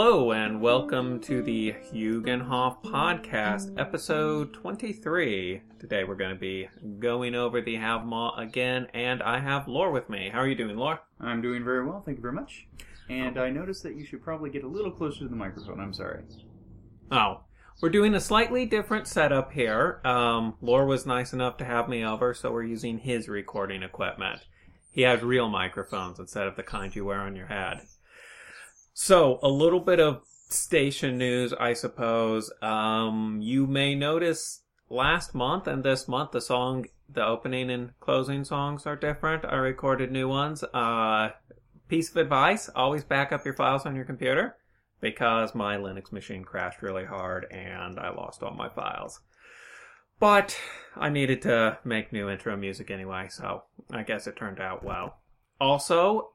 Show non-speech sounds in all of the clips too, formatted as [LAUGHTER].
Hello, and welcome to the Huginhof Podcast, episode 23. Today we're going to be going over the Havamal again, and I have Lore with me. How are you doing, Lore? I'm doing very well, thank you very much. And I noticed that you should probably get a little closer to the microphone. I'm sorry. Oh, we're doing a slightly different setup here. Um, Lore was nice enough to have me over, so we're using his recording equipment. He has real microphones instead of the kind you wear on your head. So, a little bit of station news, I suppose. Um, you may notice last month and this month the song, the opening and closing songs are different. I recorded new ones. Uh, piece of advice: always back up your files on your computer because my Linux machine crashed really hard and I lost all my files. But I needed to make new intro music anyway, so I guess it turned out well. Also,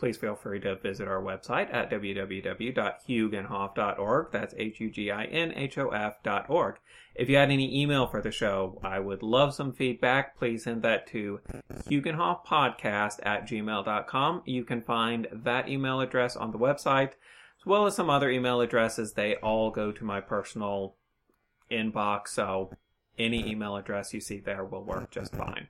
please feel free to visit our website at www.huginhof.org. That's H-U-G-I-N-H-O-F.org. If you had any email for the show, I would love some feedback. Please send that to huginhofpodcast at gmail.com. You can find that email address on the website, as well as some other email addresses. They all go to my personal inbox, so any email address you see there will work just fine.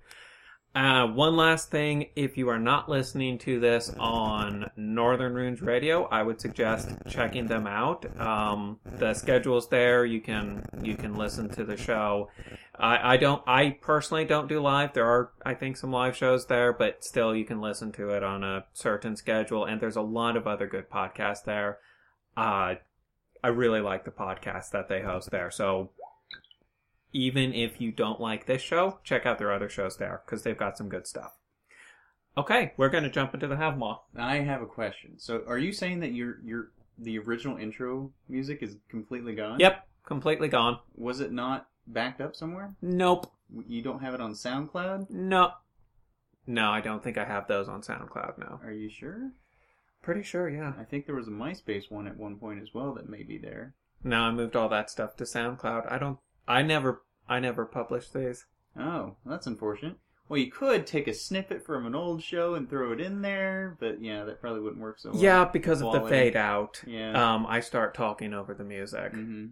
Uh, one last thing, if you are not listening to this on Northern Runes Radio, I would suggest checking them out. Um, the schedule's there. You can you can listen to the show. I, I don't. I personally don't do live. There are, I think, some live shows there, but still, you can listen to it on a certain schedule. And there's a lot of other good podcasts there. Uh, I really like the podcast that they host there. So even if you don't like this show, check out their other shows there because they've got some good stuff. Okay, we're going to jump into the Havamal. I have a question. So, are you saying that your your the original intro music is completely gone? Yep, completely gone. Was it not backed up somewhere? Nope. You don't have it on SoundCloud? No. No, I don't think I have those on SoundCloud now. Are you sure? Pretty sure, yeah. I think there was a MySpace one at one point as well that may be there. No, I moved all that stuff to SoundCloud. I don't. I never. I never published these. Oh, that's unfortunate. Well, you could take a snippet from an old show and throw it in there, but yeah, that probably wouldn't work so well. Yeah, because of the fade out. Yeah. Um, I start talking over the music. hmm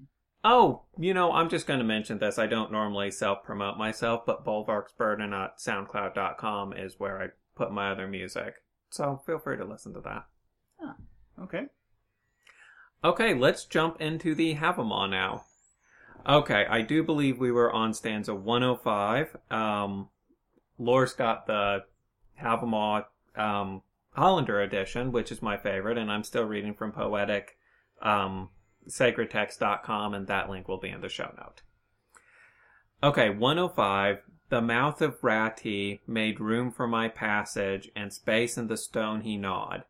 Oh, you know, I'm just going to mention this. I don't normally self promote myself, but Bolverk's Burden at SoundCloud.com is where I put my other music. So feel free to listen to that. Okay. Okay, let's jump into the Havamal now. Okay, I do believe we were on stanza 105. Um, Lore's got the Havamal um, Hollander edition, which is my favorite, and I'm still reading from Poetic um, sacredtext.com, and that link will be in the show note. Okay, 105. The mouth of Rati made room for my passage, and space in the stone he gnawed.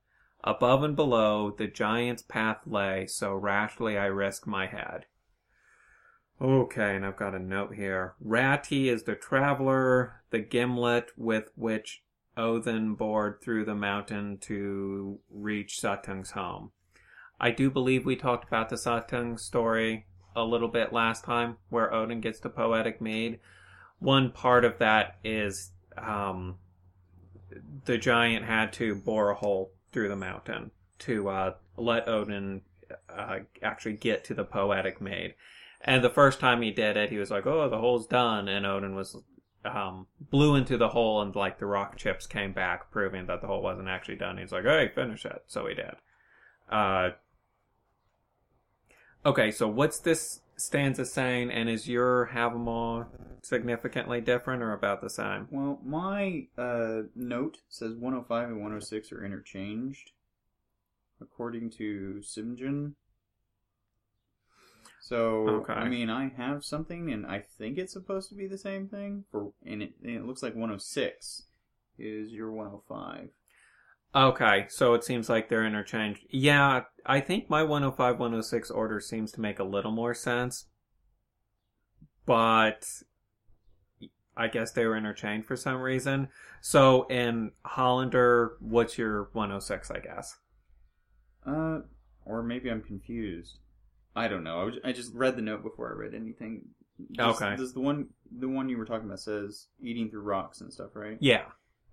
Above and below, the giant's path lay, so rashly I risked my head. Okay, and I've got a note here. Rati is the traveler, the gimlet with which Odin bored through the mountain to reach Suttung's home. I do believe we talked about the Sutung story a little bit last time, where Odin gets the poetic mead. One part of that is um, the giant had to bore a hole through the mountain to uh, let Odin uh, actually get to the poetic maid. And the first time he did it, he was like, "Oh, the hole's done," and Odin was um, blew into the hole, and like the rock chips came back, proving that the hole wasn't actually done. He's like, "Hey, finish it." So he did. Uh, okay, so what's this stanza saying, and is your Havamal significantly different or about the same? Well, my uh, note says 105 and 106 are interchanged, according to Simjin. So, Okay. I mean, I have something, and I think it's supposed to be the same thing. For and it, and it looks like 106 is your 105. Okay, so it seems like they're interchanged. Yeah, I think my 105 106 order seems to make a little more sense. But I guess they were interchanged for some reason. So in Hollander, what's your 106, I guess? Uh, or maybe I'm confused. I don't know. I, was, I just read the note before I read anything. Okay. Does the one the one you were talking about says eating through rocks and stuff, right? Yeah.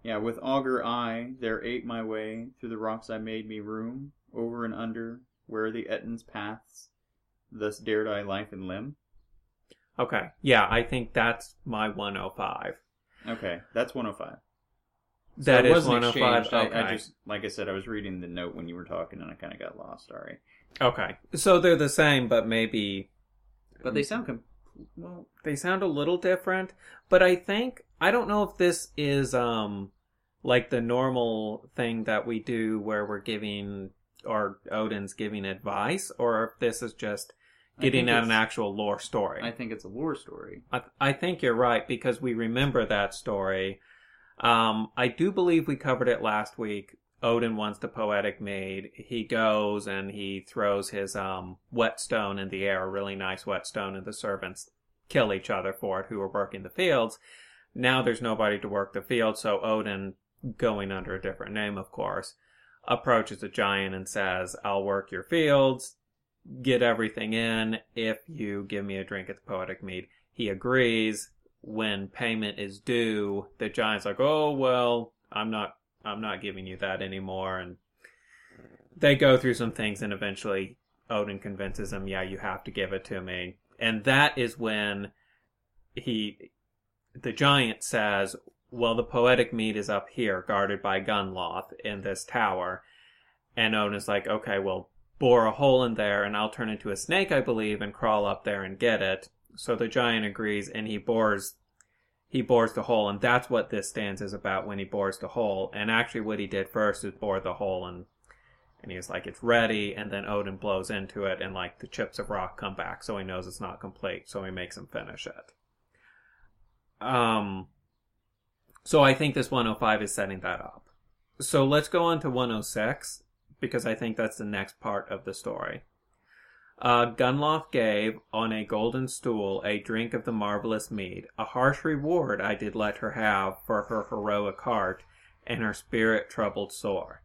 Yeah, with auger I, there ate my way through the rocks I made me room, over and under, where the Ettin's paths thus dared I life and limb. Okay. Yeah, I think that's my 105. Okay, that's 105. So That is wasn't 105. Okay. I, I just, like I said, I was reading the note when you were talking, and I kind of got lost. Sorry, Okay. So they're the same, but maybe but they sound com- well. they sound a little different. But I think I don't know if this is um like the normal thing that we do where we're giving or Odin's giving advice, or if this is just getting at an actual lore story. I think it's a lore story. I, I think you're right because we remember that story. Um, I do believe we covered it last week. Odin wants the poetic maid. He goes and he throws his um, whetstone in the air, a really nice whetstone, and the servants kill each other for it who are working the fields. Now there's nobody to work the field, so Odin, going under a different name, of course, approaches a giant and says, I'll work your fields, get everything in if you give me a drink at the poetic mead. He agrees. When payment is due, the giant's like, "Oh well, I'm not, I'm not giving you that anymore." And they go through some things, and eventually Odin convinces him, "Yeah, you have to give it to me." And that is when he, the giant says, "Well, the poetic mead is up here, guarded by Gunnloth in this tower." And Odin's like, "Okay, well, bore a hole in there and I'll turn into a snake, I believe, and crawl up there and get it. So the giant agrees and he bores he bores the hole and that's what this stance is about when he bores the hole. And actually what he did first is bore the hole and and he's like it's ready and then Odin blows into it and like the chips of rock come back so he knows it's not complete, so he makes him finish it. Um so I think this 105 is setting that up. So let's go on to 106 because I think that's the next part of the story. Uh, Gunnloth gave, on a golden stool, a drink of the marvelous mead. A harsh reward I did let her have for her heroic heart and her spirit troubled sore.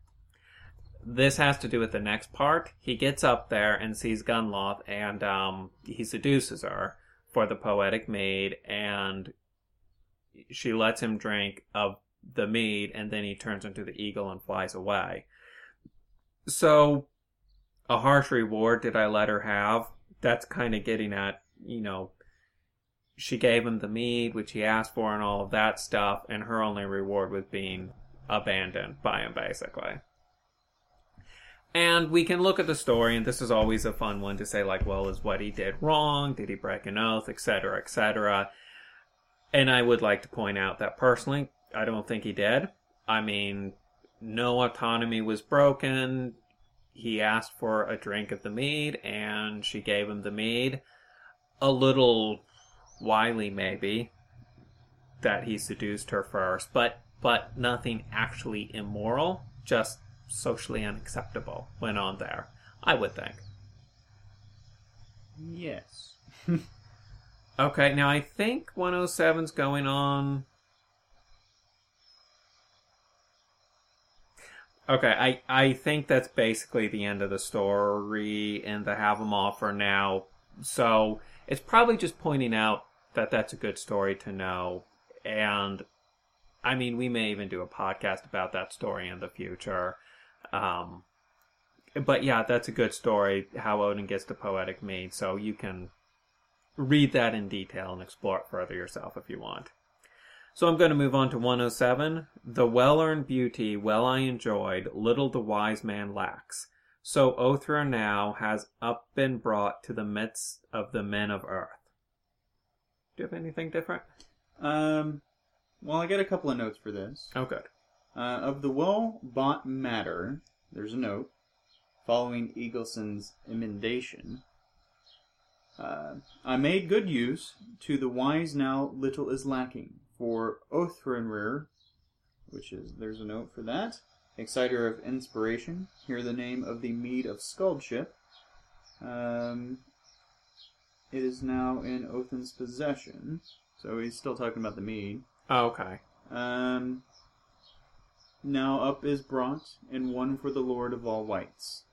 This has to do with the next part. He gets up there and sees Gunnloth, and um, he seduces her for the poetic mead, and she lets him drink of the mead, and then he turns into the eagle and flies away. So, a harsh reward did I let her have? That's kind of getting at, you know, she gave him the mead, which he asked for, and all of that stuff, and her only reward was being abandoned by him, basically. And we can look at the story, and this is always a fun one to say, like, well, is what he did wrong? Did he break an oath? Etc., etc. And I would like to point out that personally, I don't think he did. I mean, no autonomy was broken. He asked for a drink of the mead, and she gave him the mead. A little wily, maybe, that he seduced her first, but but nothing actually immoral. Just socially unacceptable went on there. I would think. Yes. [LAUGHS] Okay, now I think 107's going on. Okay, I, I think that's basically the end of the story and the them all for now. So it's probably just pointing out that that's a good story to know. And I mean, we may even do a podcast about that story in the future. Um, but yeah, that's a good story how Odin gets the poetic maid. So you can read that in detail and explore it further yourself if you want. So I'm going to move on to 107. The well earned beauty, well I enjoyed, little the wise man lacks. So Othra now has up been brought to the midst of the men of earth. Do you have anything different? Um. Well, I got a couple of notes for this. Oh, good. Uh, of the well-bought matter, there's a note following Egilsson's emendation. Uh, I made good use. To the wise now little is lacking. For Othrenrir, which is there's a note for that. Exciter of inspiration. Hear the name of the mead of skaldship. Um, it is now in Othin's possession. So he's still talking about the mead. Oh, okay. Um, now up is brought, and one for the Lord of all Whites.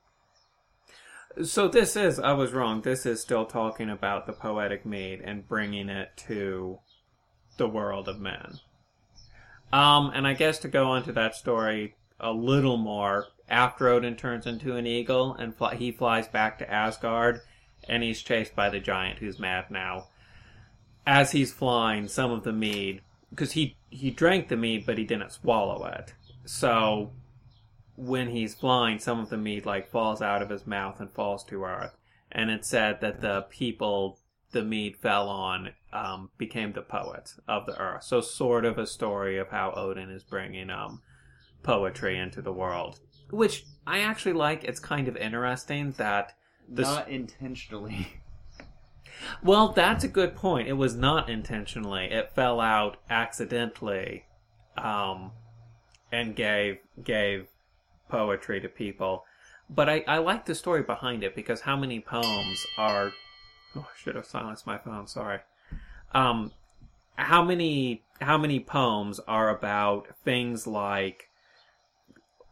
So this is, I was wrong. This is still talking about the poetic mead and bringing it to the world of men. Um, and I guess to go on to that story a little more, after Odin turns into an eagle and he flies back to Asgard, and he's chased by the giant who's mad now. As he's flying, some of the mead, because he he drank the mead, but he didn't swallow it. So when he's flying, some of the mead like falls out of his mouth and falls to earth. And it's said that the people the mead fell on um, became the poet of the earth. So sort of a story of how Odin is bringing um, poetry into the world, which I actually like. It's kind of interesting that the Not intentionally. [LAUGHS] well, that's a good point. It was not intentionally. It fell out accidentally, um, and gave gave poetry to people. But I, I like the story behind it because how many poems are? Oh, I should have silenced my phone. Sorry. Um, how many how many poems are about things like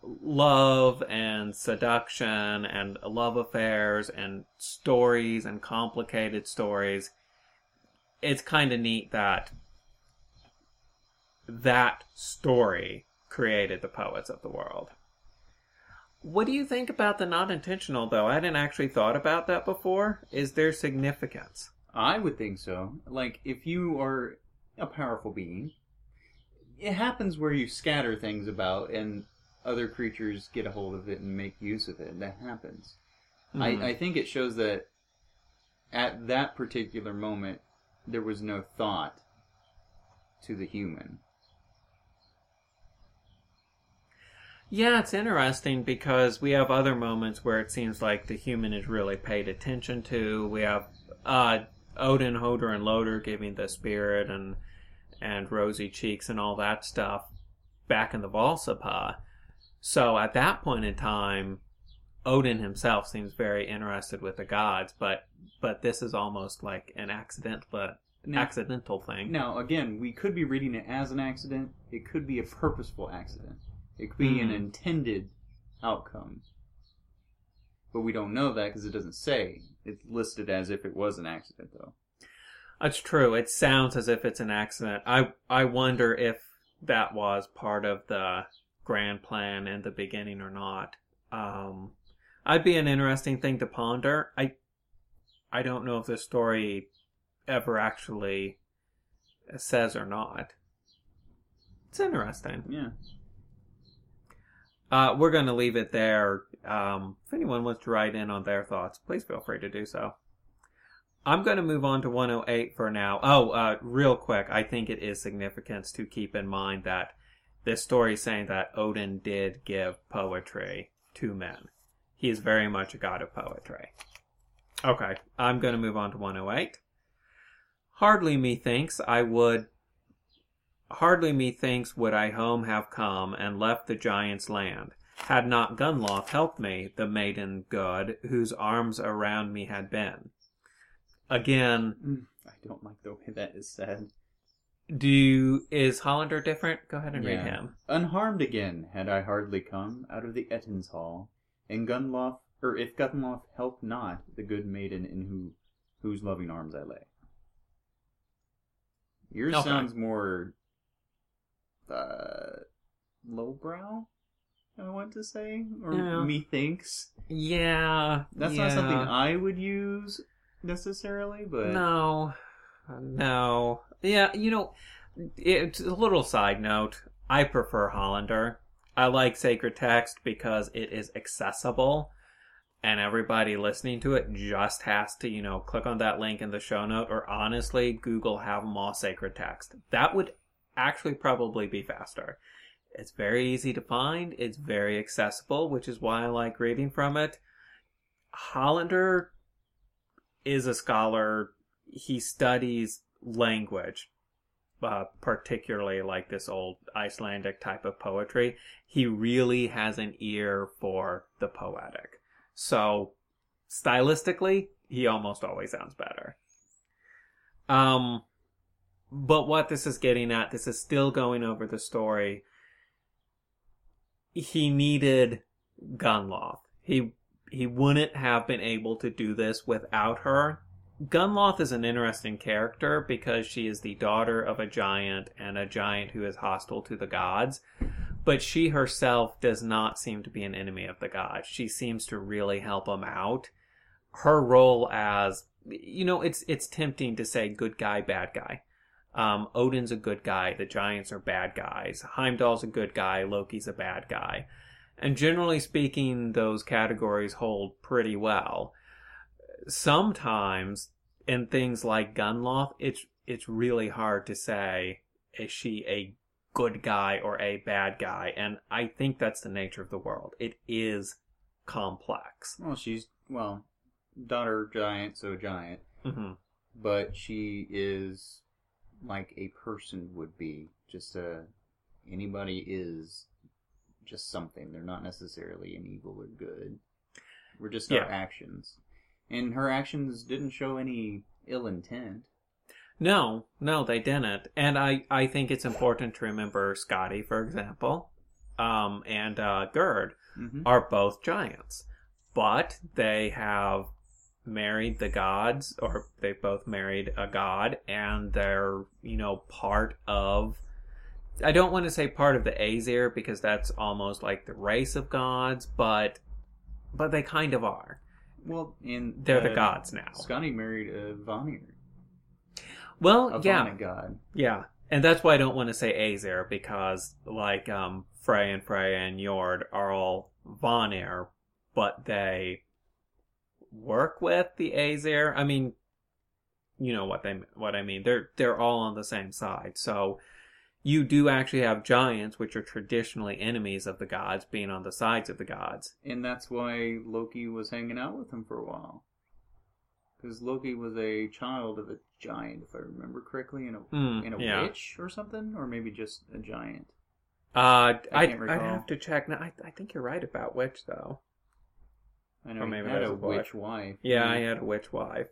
love and seduction and love affairs and stories and complicated stories. It's kind of neat that that story created the poets of the world. What do you think about the not intentional though? I hadn't actually thought about that before. Is there significance? I would think so. Like, if you are a powerful being, it happens where you scatter things about and other creatures get a hold of it and make use of it. That happens. Hmm. I, I think it shows that at that particular moment, there was no thought to the human. Yeah, it's interesting because we have other moments where it seems like the human is really paid attention to. We have uh, Odin, Hodor, and Loder giving the spirit and and rosy cheeks and all that stuff back in the Voluspa. So at that point in time, Odin himself seems very interested with the gods, but but this is almost like an accidental Now, accidental thing. now, again, we could be reading it as an accident. It could be a purposeful accident. It could be an Mhm. intended outcome. But we don't know that because it doesn't say. It's listed as if it was an accident, though. That's true. It sounds as if it's an accident. I I wonder if that was part of the grand plan in the beginning or not. Um, I'd be an interesting thing to ponder. I I don't know if the story ever actually says or not. It's interesting. Yeah. Uh, we're going to leave it there. Um, if anyone wants to write in on their thoughts, please feel free to do so. I'm going to move on to 108 for now. Oh, uh, real quick, I think it is significant to keep in mind that this story is saying that Odin did give poetry to men. He is very much a god of poetry. Okay, I'm going to move on to 108. Hardly methinks I would Hardly methinks would I home have come and left the giant's land, had not Gunnloth helped me, the maiden good, whose arms around me had been. Again, I don't like the way that is said. do you, is Hollander different? Go ahead and read him. Unharmed again had I hardly come out of the Ettin's hall, and Gunnloth, or if Gunnloth helped not the good maiden in who, whose loving arms I lay. Yours Okay. sounds more uh, lowbrow. I want to say, or Yeah. methinks. Yeah. That's yeah. not something I would use necessarily, but No. No. Yeah, you know, it's a little side note. I prefer Hollander. I like sacred text because it is accessible and everybody listening to it just has to, you know, click on that link in the show note or honestly Google Havamal sacred text. That would actually probably be faster. It's very easy to find. It's very accessible, which is why I like reading from it. Hollander is a scholar. He studies language, uh, particularly like this old Icelandic type of poetry. He really has an ear for the poetic. So, stylistically, he almost always sounds better. Um, but what this is getting at, this is still going over the story. He needed Gunnloth. He he wouldn't have been able to do this without her. Gunnloth is an interesting character because she is the daughter of a giant and a giant who is hostile to the gods. but she herself does not seem to be an enemy of the gods. She seems to really help them out. Her role as you know, it's it's tempting to say good guy, bad guy. Um, Odin's a good guy. The giants are bad guys. Heimdall's a good guy. Loki's a bad guy. And generally speaking, those categories hold pretty well. Sometimes in things like Gunnloth, it's it's really hard to say is she a good guy or a bad guy, and I think that's the nature of the world. It is complex. Well, she's well, daughter giant, so giant, hmm but she is like a person would be. Just a anybody is just something. They're not necessarily an evil or good. We're just our actions, and her actions didn't show any ill intent. No, no, they didn't. And I, I think it's important to remember Skadi, for example, um, and uh, Gerd Mm-hmm. are both giants, but they have married the gods, or they both married a god, and they're you know part of. I don't want to say part of the Aesir because that's almost like the race of gods, but but they kind of are. Well, and They're the gods now. Skadi married a Vanir, Well, a yeah, Vanir god. Yeah, and that's why I don't want to say Aesir because like um Frey and Frey and Jord are all Vanir, but they work with the Aesir. I mean, you know what they what I mean. They're they're all on the same side. So you do actually have giants, which are traditionally enemies of the gods, being on the sides of the gods. And that's why Loki was hanging out with him for a while. Because Loki was a child of a giant, if I remember correctly, in a Mm, in a yeah. witch or something, or maybe just a giant. Uh, I I'd recall. have to check. No, I I think you're right about witch, though. I know Or he maybe had a was a boy. witch wife. Yeah, I had a witch wife.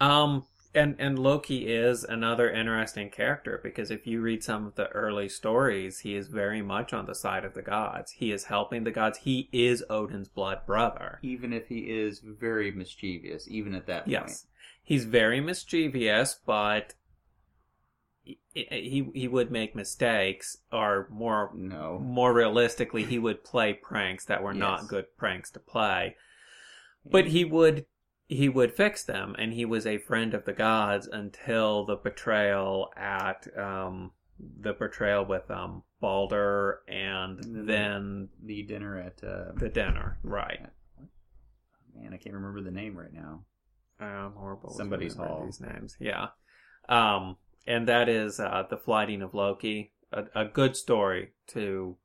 Um, and and Loki is another interesting character because if you read some of the early stories, he is very much on the side of the gods. He is helping the gods. He is Odin's blood brother. Even if he is very mischievous, even at that point. Yes, he's very mischievous, but he he, would make mistakes, or more No. more realistically, he would play pranks that were Yes. not good pranks to play. But he would he would fix them, and he was a friend of the gods until the betrayal at um the betrayal with um Balder and And then then the dinner at uh, the dinner. Right. man, I can't remember the name right now. I'm horrible. Somebody's hall. These names. Yeah. Um, and that is uh, the flyting of Loki. A, a good story to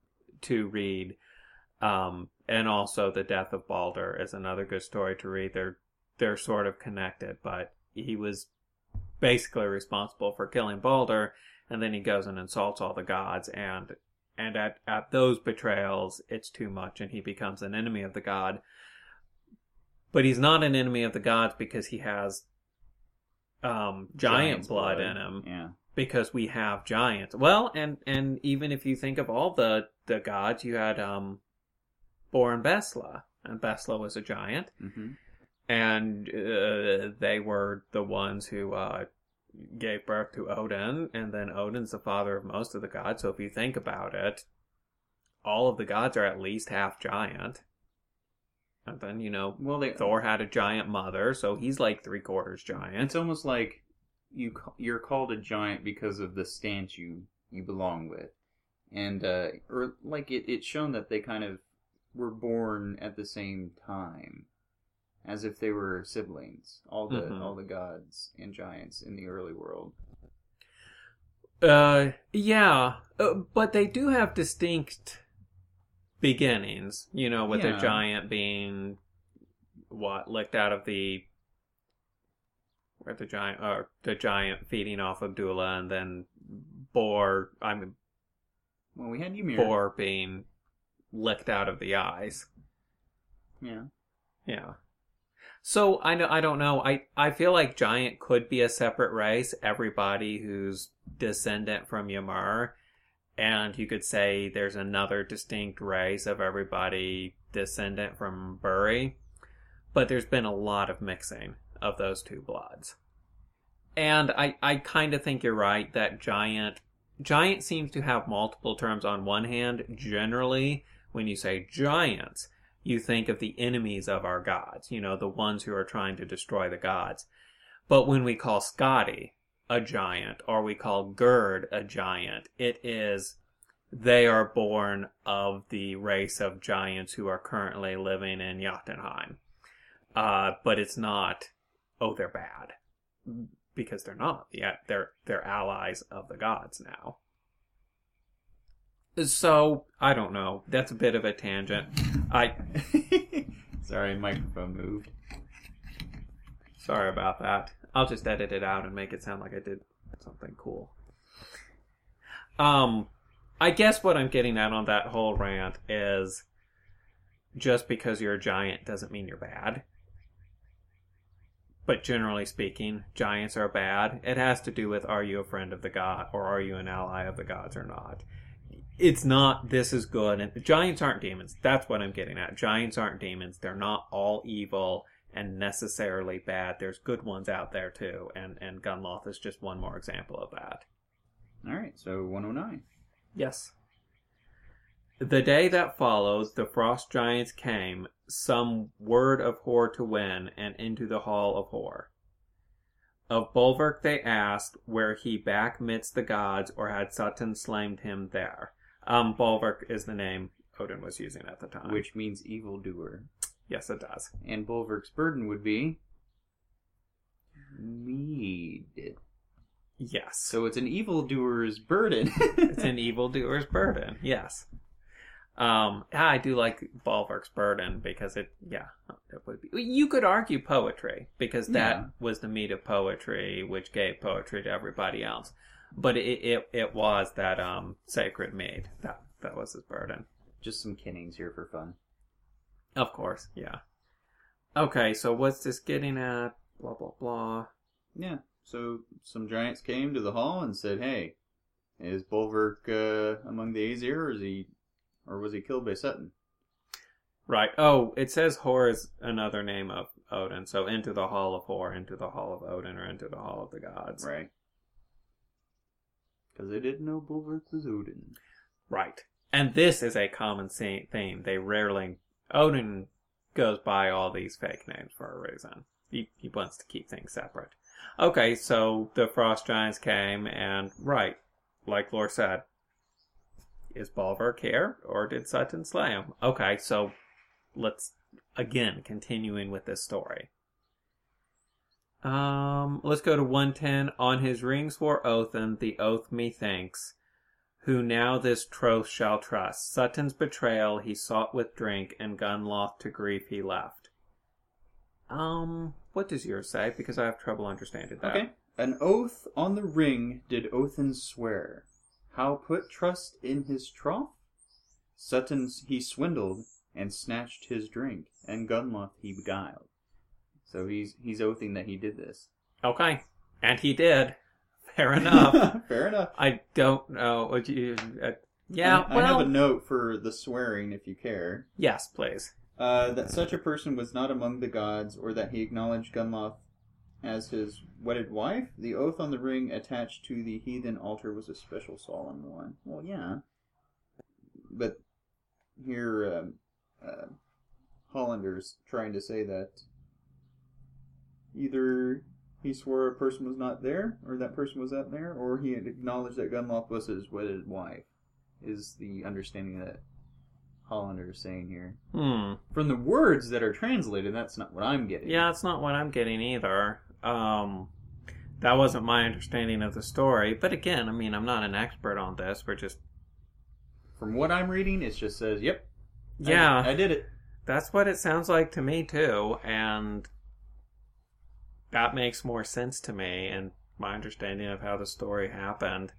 to read. Um, and also the death of Balder is another good story to read. They're they're sort of connected, but he was basically responsible for killing Balder, and then he goes and insults all the gods, and and at at those betrayals, it's too much, and he becomes an enemy of the god. But he's not an enemy of the gods because he has um giant Giant's blood, in him Yeah. because we have giants. Well, and and even if you think of all the the gods, you had um Bor and Besla, and Besla was a giant, hmm and uh, they were the ones who uh gave birth to Odin, and then Odin's the father of most of the gods. So if you think about it, all of the gods are at least half giant. And then you know Well, they Thor had a giant mother, so he's like three quarters giant. It's almost like you you're called a giant because of the stance you you belong with, and uh, or like it it's shown that they kind of were born at the same time, as if they were siblings. All the Mhm. all the gods and giants in the early world. Uh, yeah, uh, but they do have distinct beginnings. You know, with Yeah. the giant being what licked out of the where the giant or the giant feeding off Audhumla, and then Boar. I mean, Well, we had Ymir. Boar being licked out of the eyes. Yeah. Yeah. So I know I don't know. I I feel like giant could be a separate race. Everybody who's descendant from Ymir, and you could say there's another distinct race of everybody descendant from Buri. But there's been a lot of mixing of those two bloods. And I I kind of think you're right that giant giant seems to have multiple terms on one hand. Generally, when you say giants, you think of the enemies of our gods, you know, the ones who are trying to destroy the gods. But when we call Skadi a giant, or we call Gerd a giant, it is they are born of the race of giants who are currently living in Jotunheim. Uh, but it's not, oh, they're bad. Because they're not. Yeah, they're, they're allies of the gods now. So, I don't know. That's a bit of a tangent. I, [LAUGHS] Sorry, microphone moved. sorry about that. I'll just edit it out and make it sound like I did something cool. Um, I guess what I'm getting at on that whole rant is just because you're a giant doesn't mean you're bad. But generally speaking, giants are bad. It has to do with are you a friend of the god or are you an ally of the gods or not. It's not this is good and giants aren't demons. That's what I'm getting at. Giants aren't demons. They're not all evil and necessarily bad. There's good ones out there too, and and Gunnloth is just one more example of that. All right, so 109. Yes. The day that followed, the frost giants came, some word of Hor to win, and into the hall of Hor. Of Bolverk they asked where he back midst the gods, or had Suttung slain him there. Um, Bolverk is the name Odin was using at the time. Which means evildoer. Yes, it does. And Bolverk's burden would be. Mead. Yes. So it's an evildoer's burden. it's an [LAUGHS] evildoer's burden. Yes. Um, I do like Bolverk's burden because it, yeah, it would be. You could argue poetry because that Yeah. was the meat of poetry, which gave poetry to everybody else. But it, it, it was that um sacred mead that that was his burden. Just some kennings here for fun. Of course, yeah. Okay, so what's this getting at? Blah blah blah. Yeah. So some giants came to the hall and said, "Hey, is Bolverk uh, among the Aesir, or is he, or was he killed by Suttung?" Right. Oh, it says Hor is another name of Odin. So into the hall of Hor, into the hall of Odin, or into the hall of the gods. Right. Because they didn't know Bolverk was Odin. Right. And this is a common theme. They rarely Odin goes by all these fake names for a reason. He he wants to keep things separate. Okay, so the frost giants came, and right, like Lore said, is Bolverk here, or did Suttung slay him? Okay, so let's again continuing with this story. Um, let's go to one ten. On his ring swore Othin, the oath methinks who now this troth shall trust. Suttung's betrayal he sought with drink, and Gunnloth to grief he left. Um, what does yours say? Because I have trouble understanding that. Okay. An oath on the ring did Othin swear. How put trust in his troth? Sutton he swindled and snatched his drink, and Gunnloth he beguiled. So he's he's oathing that he did this. Okay. And he did. [LAUGHS] Fair enough. [LAUGHS] Fair enough. I don't know what you. Uh, yeah, I, I have a note for the swearing, if you care. Yes, please. Uh, that such a person was not among the gods, or that he acknowledged Gunnloth as his wedded wife. The oath on the ring attached to the heathen altar was a special solemn one. Well, yeah, but here um, uh, Hollander's trying to say that either he swore a person was not there, or that person was not there, or he had acknowledged that Gunnloth was his wedded wife. Is the understanding that Hollander is saying here? Hmm. From the words that are translated, that's not what I'm getting. Yeah, that's not what I'm getting either. Um, that wasn't my understanding of the story. But again, I mean, I'm not an expert on this. We're just. From what I'm reading, it just says, "Yep, I- Yeah. I, did it." That's what it sounds like to me too, and that makes more sense to me and my understanding of how the story happened.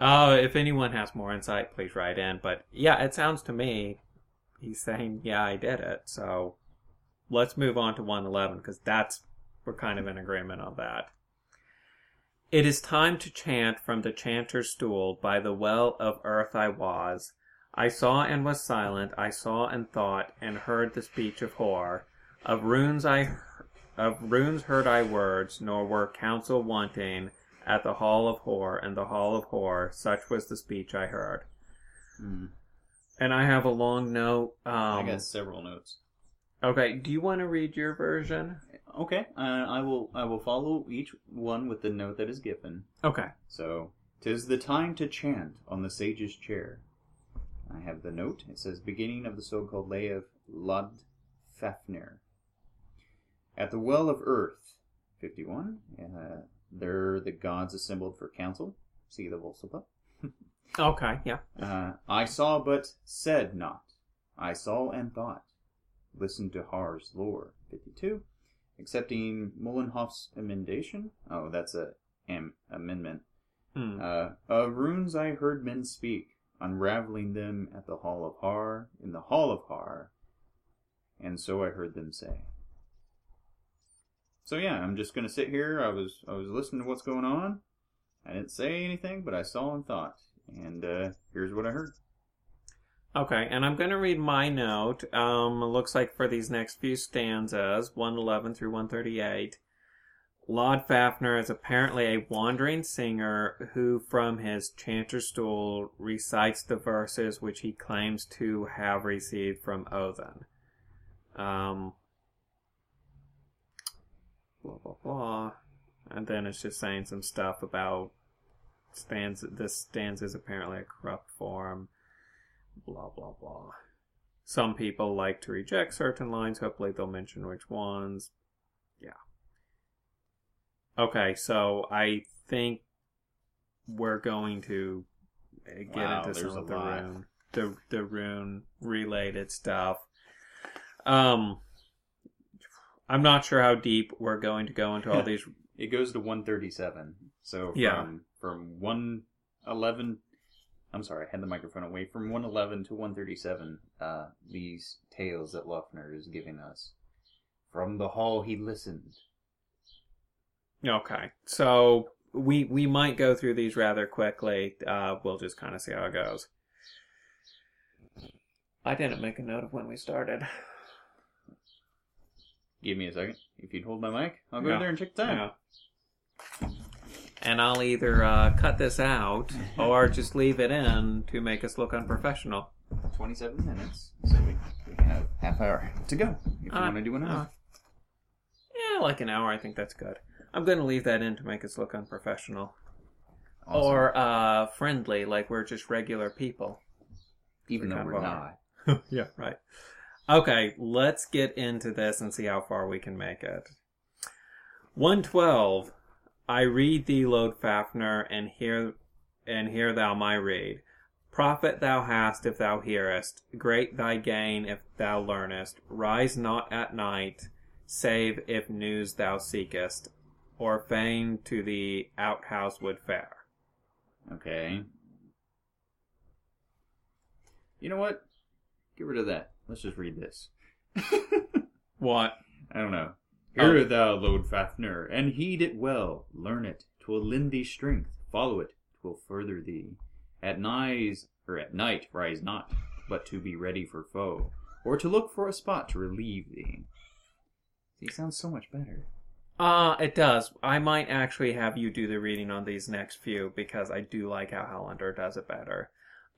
Uh, if anyone has more insight, please write in. But yeah, it sounds to me he's saying, "Yeah, I did it." So let's move on to 111 because that's we're kind of in agreement on that. It is time to chant from the chanter's stool. By the well of earth I was. I saw and was silent. I saw and thought and heard the speech of Hor. Of runes I of runes heard I words, nor were counsel wanting. at the hall of Hor, and the hall of Hor, such was the speech I heard. Hmm. And I have a long note. Um, I got several notes. Okay, do you want to read your version? Okay, uh, I will. I will follow each one with the note that is given. Okay. So, tis the time to chant on the sage's chair. I have the note. It says, beginning of the so-called lay of Lod Fafnir. At the well of earth, 51, uh, there the gods assembled for council. See the Voluspa. [LAUGHS] Okay, yeah. Uh, I saw but said not. I saw and thought. Listened to Har's lore. 52. Accepting Mullenhoff's emendation. Oh, that's a am- amendment. Hmm. Uh, of runes I heard men speak, unraveling them at the hall of Har, in the hall of Har, and so I heard them say. So yeah, I'm just gonna sit here. I was I was listening to what's going on. I didn't say anything, but I saw and thought, and uh, here's what I heard. Okay, and I'm going to read my note. Um, looks like for these next few stanzas, 111 through 138, Loddfafnir is apparently a wandering singer who, from his chanter stool, recites the verses which he claims to have received from Odin. Um, blah blah blah, and then it's just saying some stuff about stanza. This stanza is apparently a corrupt form blah blah blah. Some people like to reject certain lines. Hopefully, they'll mention which ones. Yeah. Okay, so I think we're going to get Wow, into some of the lot. rune, the the rune related stuff. Um, I'm not sure how deep we're going to go into all [LAUGHS] these. It goes to 137. So from Yeah. from 111 I'm sorry, I had the microphone away. From 111 to 137, uh, these tales that Lofner is giving us. From the hall he listened. Okay, so we we might go through these rather quickly. Uh, we'll just kind of see how it goes. I didn't make a note of when we started. Give me a second. If you'd hold my mic, I'll go Yeah. there and check the time. Yeah. And I'll either uh, cut this out or just leave it in to make us look unprofessional. 27 minutes. So we, we have half hour to go. If you Uh, want to do another. uh, yeah, like an hour. I think that's good. I'm going to leave that in to make us look unprofessional Awesome. or uh, friendly, like we're just regular people. even though we're not. [LAUGHS] yeah, right. Okay, let's get into this and see how far we can make it. 112. I read thee, Loddfafnir, and hear and hear thou my read. Profit thou hast if thou hearest, great thy gain if thou learnest. Rise not at night, save if news thou seekest, or fain to the outhouse would fare. Okay. You know what? Get rid of that. Let's just read this. [LAUGHS] What? I don't know. Oh. Hear thou, Loddfafnir, and heed it well. Learn it, twill lend thee strength. Follow it, twill further thee. At nights or at night rise not, but to be ready for foe, or to look for a spot to relieve thee. See, sounds so much better. Uh, it does. I might actually have you do the reading on these next few because I do like how Hollander does it better.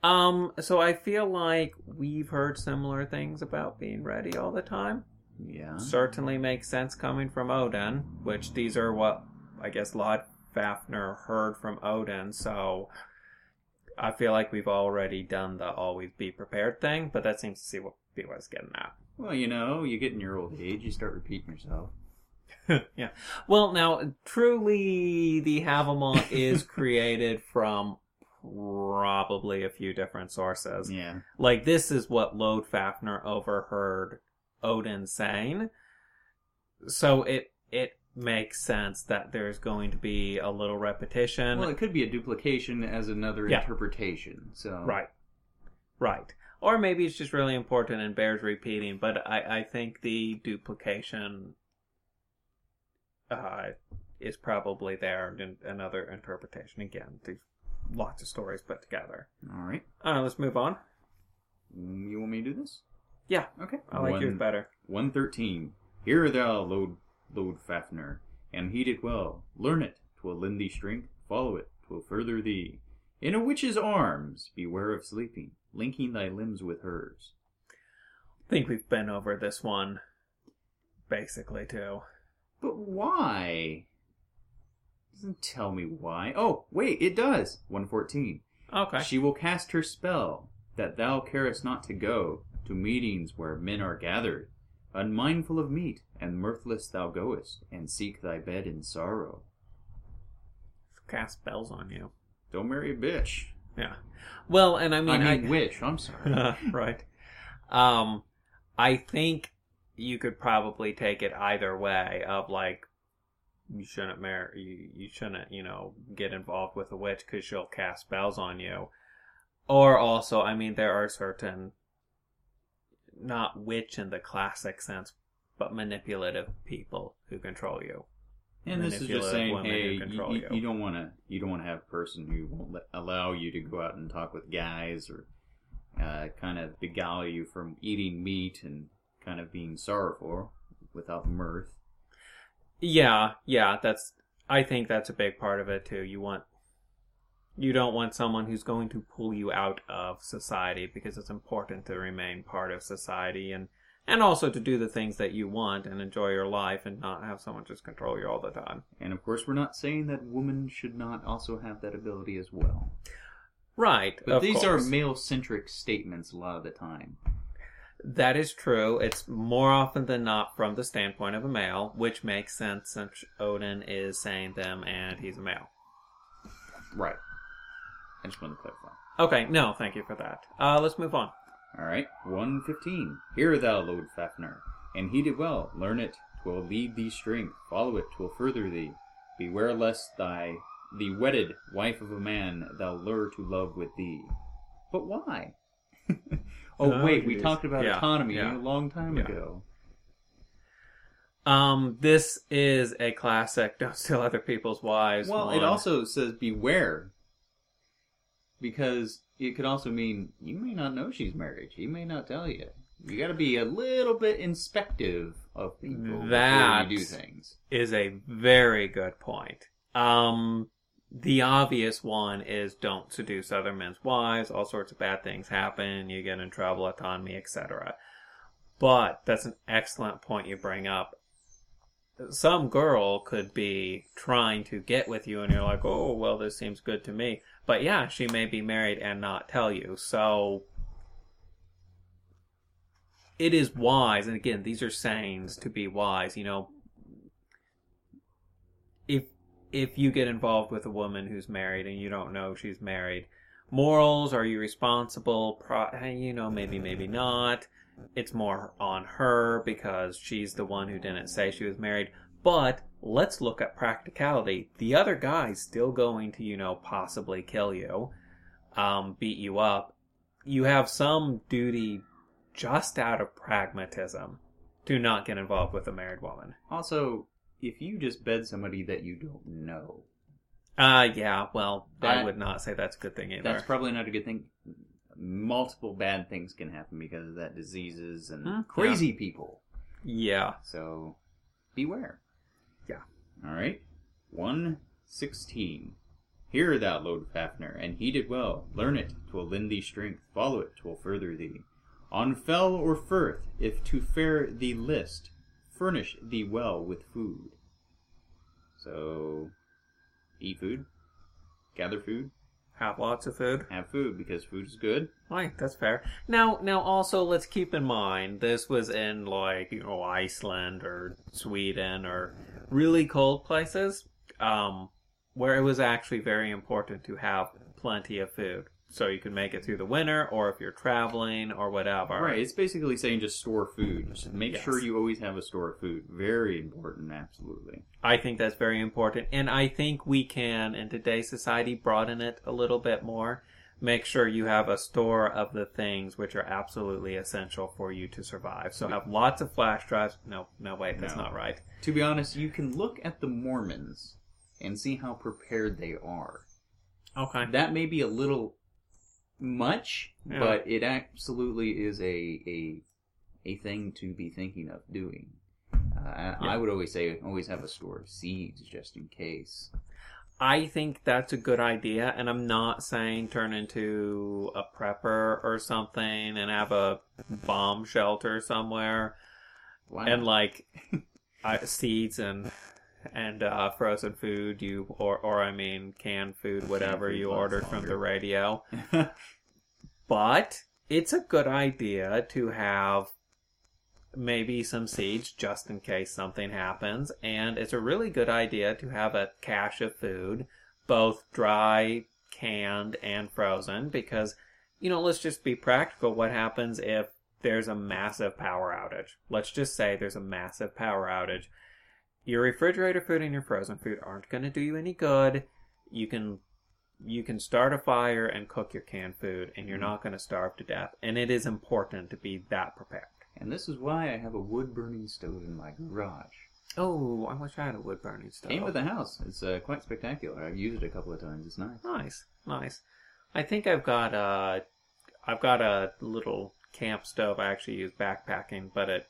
Um, so I feel like we've heard similar things about being ready all the time. Yeah. Certainly makes sense coming from Odin, which these are what I guess Lod Fafner heard from Odin, so I feel like we've already done the always be prepared thing, but that seems to see what be what getting at. Well, you know, you get in your old age, you start repeating yourself. [LAUGHS] yeah. Well, now, truly, the Havamal is created from probably a few different sources. Yeah. Like, this is what Loddfafnir overheard Odin saying. So it it makes sense that there's going to be a little repetition. Well, it could be a duplication as another Yeah. interpretation. So Right. Right. Or maybe it's just really important and bears repeating, but I, I think the duplication uh, is probably there in another interpretation. Again, there's lots of stories put together. All right. Uh, let's move on. Mm, You want me to do this? Yeah, Okay. I like One- yours better. 113. Hear thou, Lord, Loddfafnir, and heed it well. Learn it, twill lend thee strength. follow it, 'twill further thee. In a witch's arms, beware of sleeping, linking thy limbs with hers. I think we've been over this one basically too. But why? Doesn't tell me why. Oh, wait, it does. 114. Okay. She will cast her spell, that thou carest not to go to meetings where men are gathered. Unmindful of meat, and mirthless thou goest, and seek thy bed in sorrow. Cast spells on you. Don't marry a bitch. Yeah. Well, and I I mean, I, wish. I'm sorry. [LAUGHS] right. Um, I think you could probably take it either way. Of like, you shouldn't marry, you, you shouldn't, you know, get involved with a witch because she'll cast spells on you. Or also, I mean, there are certain, not witch in the classic sense, but manipulative people who control you. And this is just saying, hey, you, you, you. you don't want to, you don't want to have a person who won't let, allow you to go out and talk with guys, or uh, kind of beguile you from eating meat and kind of being sorrowful without mirth. Yeah, yeah, that's I think that's a big part of it too. You want you don't want someone who's going to pull you out of society because it's important to remain part of society and and also to do the things that you want and enjoy your life and not have someone just control you all the time. And of course, we're not saying that women should not also have that ability as well. Right. But these course. are male centric statements a lot of the time. That is true. It's more often than not from the standpoint of a male, which makes sense since Odin is saying them and he's a male. Right. I just wanted to clarify. Okay, no, thank you for that. Uh, let's move on. Alright, 115. Hear thou, Loddfafnir, and heed it well, learn it, twill lead thee strength, follow it, twill further thee. Beware lest thy the wedded wife of a man thou lure to love with thee. But why? Oh wait, we talked about Yeah, autonomy yeah. a long time Yeah. ago. Um, this is a classic. [LAUGHS] Don't steal other people's wives. Well, one. it also says beware. Because it could also mean you may not know she's married. She may not tell you. You got to be a little bit inspective of people That- before you do things. is a very good point. Um, the obvious one is don't seduce other men's wives. All sorts of bad things happen. You get in trouble, autonomy, etc. But that's an excellent point you bring up. Some girl could be trying to get with you, and you're like, "Oh, well, this seems good to me." But yeah, she may be married and not tell you. So it is wise, and again, these are sayings to be wise. You know, if you get involved with a woman who's married and you don't know she's married, morals are you responsible? Pro- eh, you know, maybe maybe not. It's more on her because she's the one who didn't say she was married. But let's look at practicality. The other guy's still going to, you know, possibly kill you, um, beat you up. You have some duty just out of pragmatism to not get involved with a married woman. Also, if you just bed somebody that you don't know, Uh, yeah, well, I would not say that's a good thing either. that's probably not a good thing. Multiple bad things can happen because of that diseases and Hmm, crazy people. yeah. So beware. Yeah. All right. 116. Hear thou, Loddfafnir, and heed it well. Learn it, twill lend thee strength. Follow it, twill further thee. On fell or firth, if to fare thee list, furnish thee well with food. So, eat food, gather food, Have lots of food. have food because food is good. Right, that's fair. Now, now, also, let's keep in mind this was in like you know Iceland or Sweden or really cold places, um, where it was actually very important to have plenty of food, so you can make it through the winter, or if you're traveling or whatever. Right, it's basically saying just store food. Just make Yes. sure you always have a store of food. Very important, absolutely. I think that's very important, and I think we can, in today's society, broaden it a little bit more. Make sure you have a store of the things which are absolutely essential for you to survive. So have lots of flash drives. No, no, wait, that's No. not right. To be honest, you can look at the Mormons and see how prepared they are. Okay. That may be a little much, Yeah. but it absolutely is a a a thing to be thinking of doing. Uh, I- Yeah. I would always say always have a store of seeds just in case. I think that's a good idea, and I'm not saying turn into a prepper or something and have a bomb shelter somewhere Wow. and like [LAUGHS] uh, seeds and and uh, frozen food you or or I mean canned food whatever you ordered from the radio. [LAUGHS] But it's a good idea to have maybe some seeds just in case something happens, and it's a really good idea to have a cache of food, both dry, canned, and frozen, because, you know, let's just be practical. What happens if there's a massive power outage? Let's just say there's a massive power outage. Your refrigerator food and your frozen food aren't going to do you any good. You can you can start a fire and cook your canned food and you're Mhm. not going to starve to death and it is important to be that prepared and this is why I have a wood burning stove in my garage. oh i wish i had a wood burning stove Came with the house. It's uh, quite spectacular. I've used it a couple of times. It's nice. nice nice i think i've got a i've got a little camp stove i actually use backpacking but it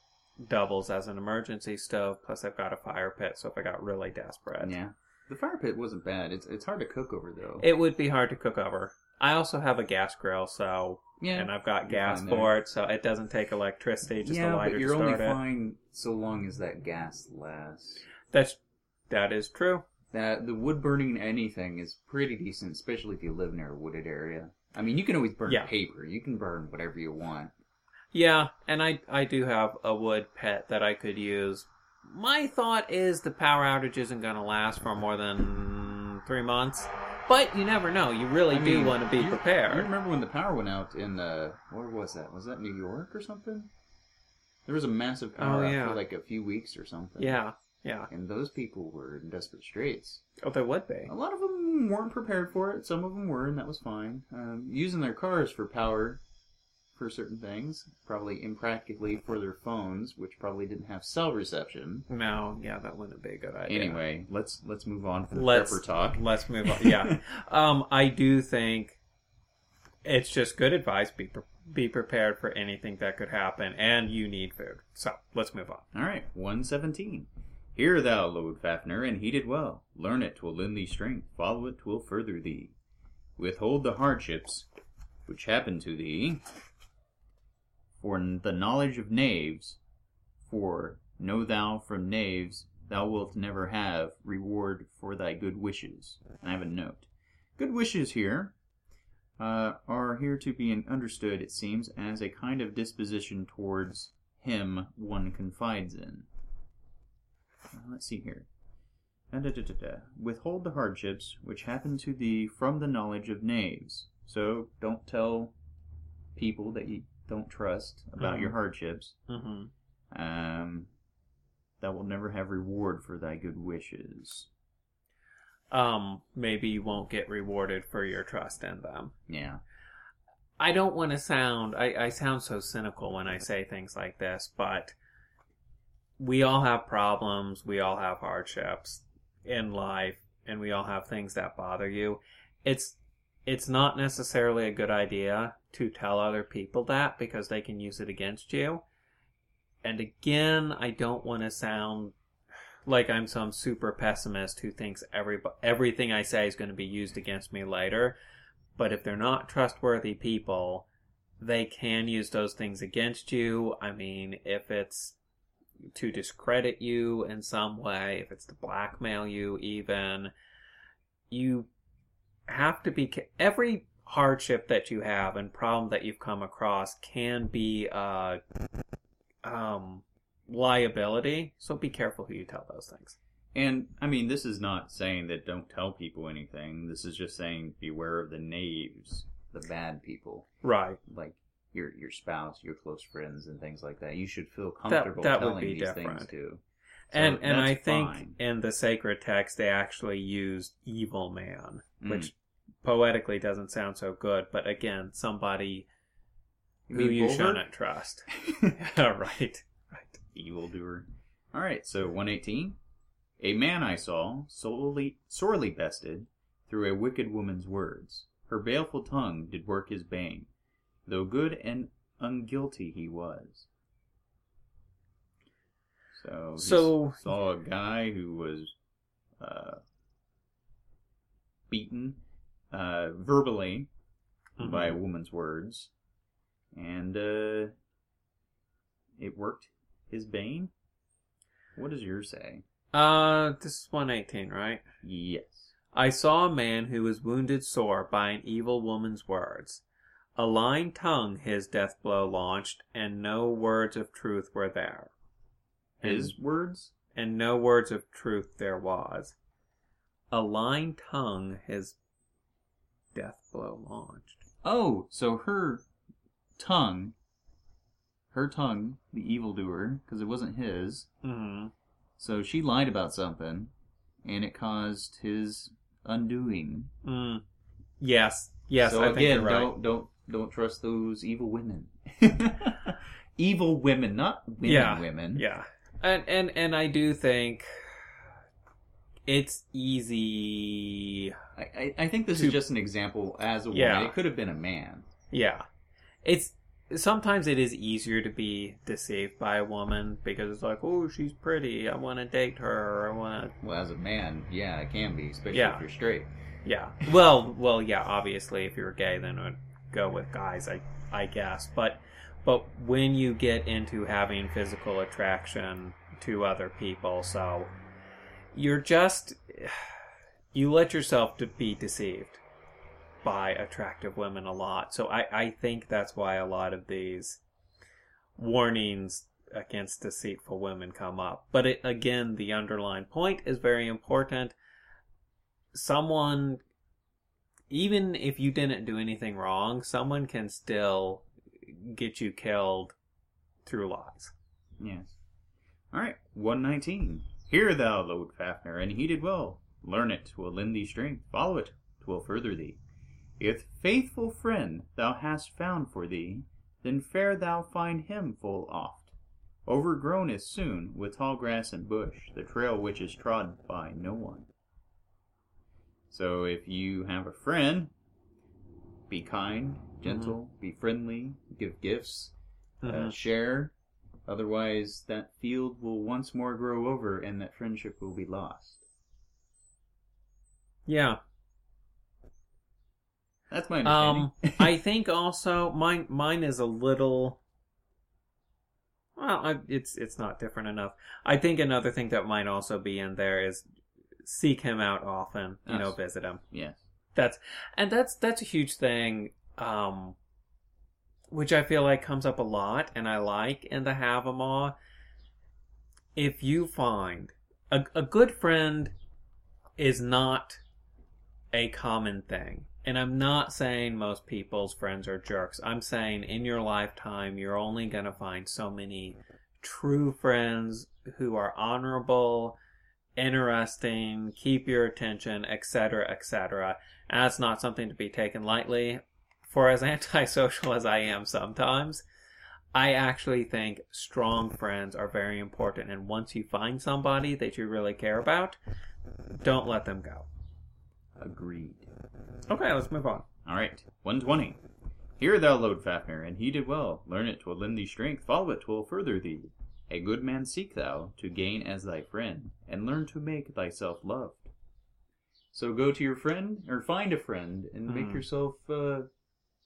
doubles as an emergency stove plus i've got a fire pit so if i got really desperate Yeah. The fire pit wasn't bad. It's it's hard to cook over though. it would be hard to cook over i also have a gas grill so yeah. and i've got gas for it so it doesn't take electricity just yeah, a lighter but you're to only fine so long as that gas lasts. That's that is true. That the wood burning anything is pretty decent, especially if you live near a wooded area. I mean, you can always burn Yeah. paper. You can burn whatever you want. Yeah, and I I do have a wood pet that I could use. My thought is the power outage isn't going to last for more than three months, but you never know. You really I do mean, want to be you- prepared. You remember when the power went out in uh, where was that? Was that New York or something? There was a massive power Oh, out yeah. for like a few weeks or something. yeah, yeah. And those people were in desperate straits. Oh, there would be. A lot of them weren't prepared for it. Some of them were, and that was fine. Um, using their cars for power for certain things, probably impractically for their phones, which probably didn't have cell reception. No, yeah, that wouldn't be a good idea. Anyway, let's let's move on from let's prepper talk. Let's move on. Yeah, [LAUGHS] um, I do think it's just good advice. Be pre- be prepared for anything that could happen, and you need food. So let's move on. All right, 117. Hear thou, Loddfafnir, and heed it well. Learn it, twill lend thee strength. Follow it, twill further thee. Withhold the hardships which happen to thee. For the knowledge of knaves, for know thou from knaves thou wilt never have reward for thy good wishes. And I have a note. Good wishes here uh, are here to be understood, it seems, as a kind of disposition towards him one confides in. Uh, let's see here. Da, da, da. Withhold the hardships which happen to thee from the knowledge of knaves. So don't tell people that you don't trust about Mhm. your hardships. hmm Um, thou wilt never have reward for thy good wishes. Um, maybe you won't get rewarded for your trust in them. Yeah. I don't want to sound, I, I sound so cynical when I say things like this, but we all have problems, we all have hardships in life, and we all have things that bother you. It's, it's not necessarily a good idea to tell other people that because they can use it against you. And again, I don't want to sound like I'm some super pessimist who thinks every, everything I say is going to be used against me later. But if they're not trustworthy people, they can use those things against you. I mean, if it's to discredit you in some way, if it's to blackmail you, even, you have to be. Every hardship that you have and problem that you've come across can be a um, liability. So be careful who you tell those things. And I mean, this is not saying that don't tell people anything. This is just saying beware of the knaves, the bad people, Right. like your your spouse, your close friends, and things like that. You should feel comfortable that would telling these things different. to. and So and I think fine. in the sacred text they actually used evil man, Mm. which poetically doesn't sound so good, but again, somebody You who you Bolverk? shouldn't trust. [LAUGHS] [LAUGHS] All right, right. evildoer. All right, so 118. A man I saw, sorely, sorely bested, through a wicked woman's words. Her baleful tongue did work his bane, though good and unguilty he was. So, So- saw a guy who was uh, beaten uh, verbally Mhm. by a woman's words, and uh, it worked his bane. What does yours say? Uh, this is 118, right? Yes. I saw a man who was wounded sore by an evil woman's words. A lying tongue his death blow launched, and no words of truth were there. His words? and no words of truth there was. A lying tongue his death blow launched. Oh, so her tongue, her tongue, the evildoer, because it wasn't his. Mm-hmm. So she lied about something, and it caused his undoing. Mm. Yes, yes, so I think again, you're right. don't don't don't trust those evil women. [LAUGHS] evil women, not women. Yeah, women. Yeah, and and and I do think it's easy. I, I, I think this To- is just an example as a woman. Yeah. It could have been a man. Yeah, it's sometimes it is easier to be deceived by a woman because it's like, oh, she's pretty. I want to date her. I want to. Well, as a man, yeah, it can be, especially Yeah. if you're straight. Yeah. Well, well, yeah. Obviously, if you're gay, then it would go with guys. I, I guess. But, but when you get into having physical attraction to other people, so you're just you let yourself to be deceived by attractive women a lot. So I, I think that's why a lot of these warnings against deceitful women come up. But it, again, the underlying point is very important someone even if you didn't do anything wrong someone can still get you killed through lies Yes. All right, 119. Hear thou, Loddfafnir, and heed it well. Learn it, twill lend thee strength. Follow it, twill further thee. If faithful friend thou hast found for thee, then fair thou find him full oft. Overgrown is soon with tall grass and bush, the trail which is trod by no one. So if you have a friend, be kind, gentle, be friendly, give gifts, uh, Mhm. share. Otherwise, that field will once more grow over and that friendship will be lost. yeah That's my understanding. um [LAUGHS] i think also mine mine is a little well I, it's it's not different enough i think another thing that might also be in there is seek him out often you know visit him yes. that's and that's that's a huge thing um which i feel like comes up a lot and i like in the Havamal if you find a, a good friend is not a common thing and i'm not saying most people's friends are jerks i'm saying in your lifetime you're only going to find so many true friends who are honorable interesting keep your attention etc etc that's not something to be taken lightly. For as [LAUGHS] antisocial as I am sometimes, I actually think strong friends are very important. And once you find somebody that you really care about, don't let them go. Agreed. Okay, let's move on. All right. 120. Hear thou, Loddfafnir, and heed it well. Learn it, twill lend thee strength. Follow it, twill further thee. A good man seek thou, to gain as thy friend, and learn to make thyself loved. So go to your friend, or find a friend, and make Mhm. yourself uh,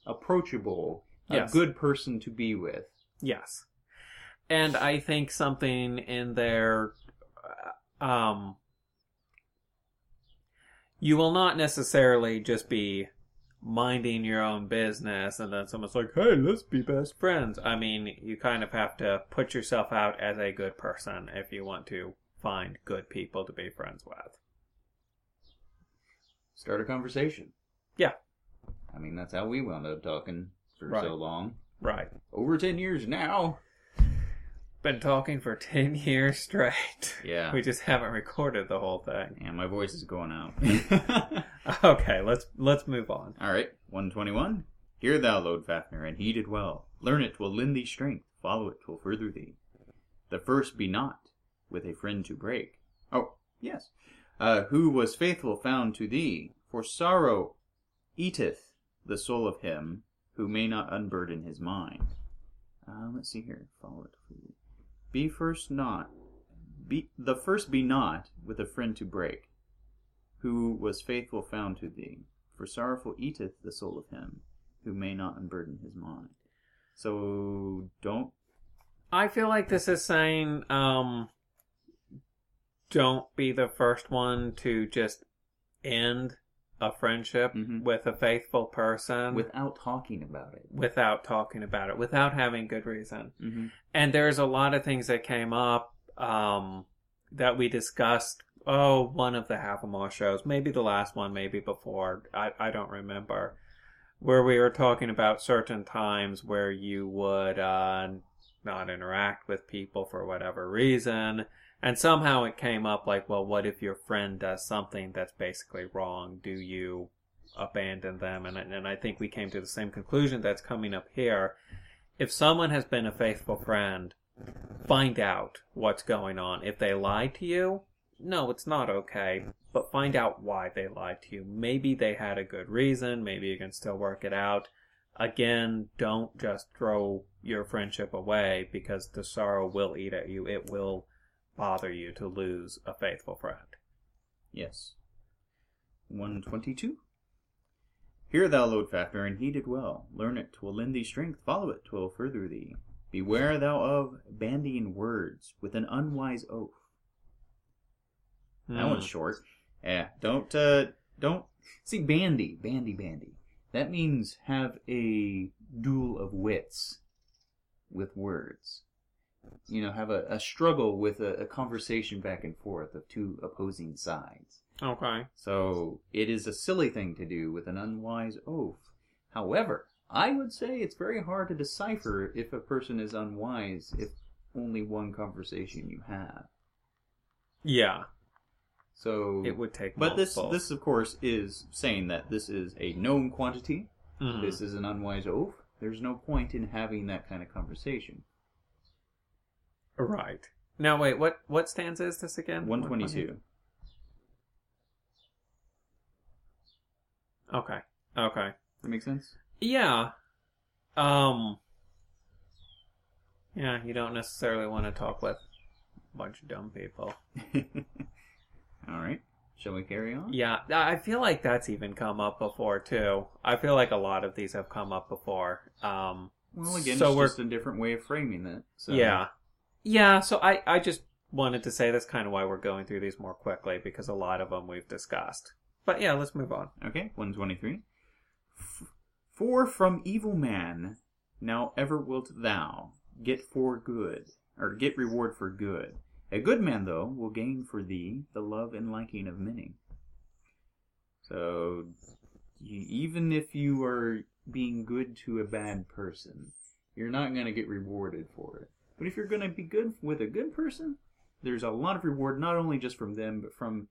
approachable. Yes. A good person to be with. Yes. And I think something in there, uh, um, you will not necessarily just be minding your own business and then someone's like, hey, let's be best friends. I mean, you kind of have to put yourself out as a good person if you want to find good people to be friends with. Start a conversation. Yeah. I mean, that's how we wound up talking for Right. so long. Right. Over 10 years now. Been talking for 10 years straight. Yeah. We just haven't recorded the whole thing. And my voice is going out. [LAUGHS] Okay, let's let's move on. All right, 121. Hear thou, Loddfafnir, and heed it well. Learn it will lend thee strength. Follow it will further thee. The first be not with a friend to break. Oh, yes. Uh, who was faithful found to thee, for sorrow eateth the soul of him who may not unburden his mind. Uh, let's see here. Follow it. Be first not. Be the first be not with a friend to break. who was faithful found to thee. For sorrowful eateth the soul of him who may not unburden his mind. So don't. I feel like this is saying, um, don't be the first one to just end a friendship Mhm. with a faithful person Without talking about it. without talking about it, without having good reason. Mm-hmm. And there's a lot of things that came up um, that we discussed. Oh, one of the Havamal shows, maybe the last one, maybe before. I, I don't remember. Where we were talking about certain times where you would uh, not interact with people for whatever reason. And somehow it came up like, well, what if your friend does something that's basically wrong? Do you abandon them? And, and I think we came to the same conclusion that's coming up here. If someone has been a faithful friend, find out what's going on. If they lied to you, no, it's not okay, but find out why they lied to you. Maybe they had a good reason, maybe you can still work it out. Again, don't just throw your friendship away because the sorrow will eat at you. It will bother you to lose a faithful friend. Yes. 122. Hear thou, Loddfafnir, and heed it well. Learn it, twill lend thee strength. Follow it, twill further thee. Beware thou of bandying words with an unwise oath. That Hmm. one's short. Yeah, don't, uh, don't, see, bandy, bandy, bandy. That means have a duel of wits with words. You know, have a, a struggle with a, a conversation back and forth of two opposing sides. Okay. So it is a silly thing to do with an unwise oath. However, I would say it's very hard to decipher if a person is unwise if only one conversation you have. Yeah, So it would take But this multiple. this of course is saying that this is a known quantity. Mhm. This is an unwise oath. There's no point in having that kind of conversation. Right. Now wait, what what stanza is this again? 122. Okay. Okay. That makes sense? Yeah. Um Yeah, you don't necessarily want to talk with a bunch of dumb people. [LAUGHS] All right. Shall we carry on? Yeah, I feel like that's even come up before too. I feel like a lot of these have come up before. Um Well, again, So it's we're- just a different way of framing it. So. Yeah. Yeah, so I, I just wanted to say that's kind of why we're going through these more quickly because a lot of them we've discussed. But yeah, let's move on. Okay, 123. F- For from evil man now ever wilt thou get for good, or get reward for good. A good man, though, will gain for thee the love and liking of many. So, even if you are being good to a bad person, you're not going to get rewarded for it. But if you're going to be good with a good person, there's a lot of reward, not only just from them, but from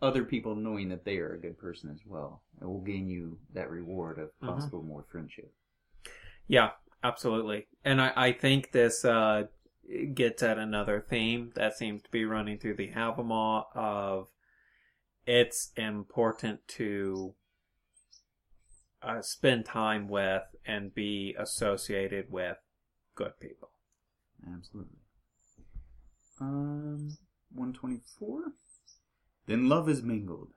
other people knowing that they are a good person as well. It will gain you that reward of Mhm. possible more friendship. Yeah, absolutely. And I, I think this uh, gets at another theme that seems to be running through the Havamal of it's important to uh, spend time with and be associated with good people. Absolutely. Um, 124. Then love is mingled,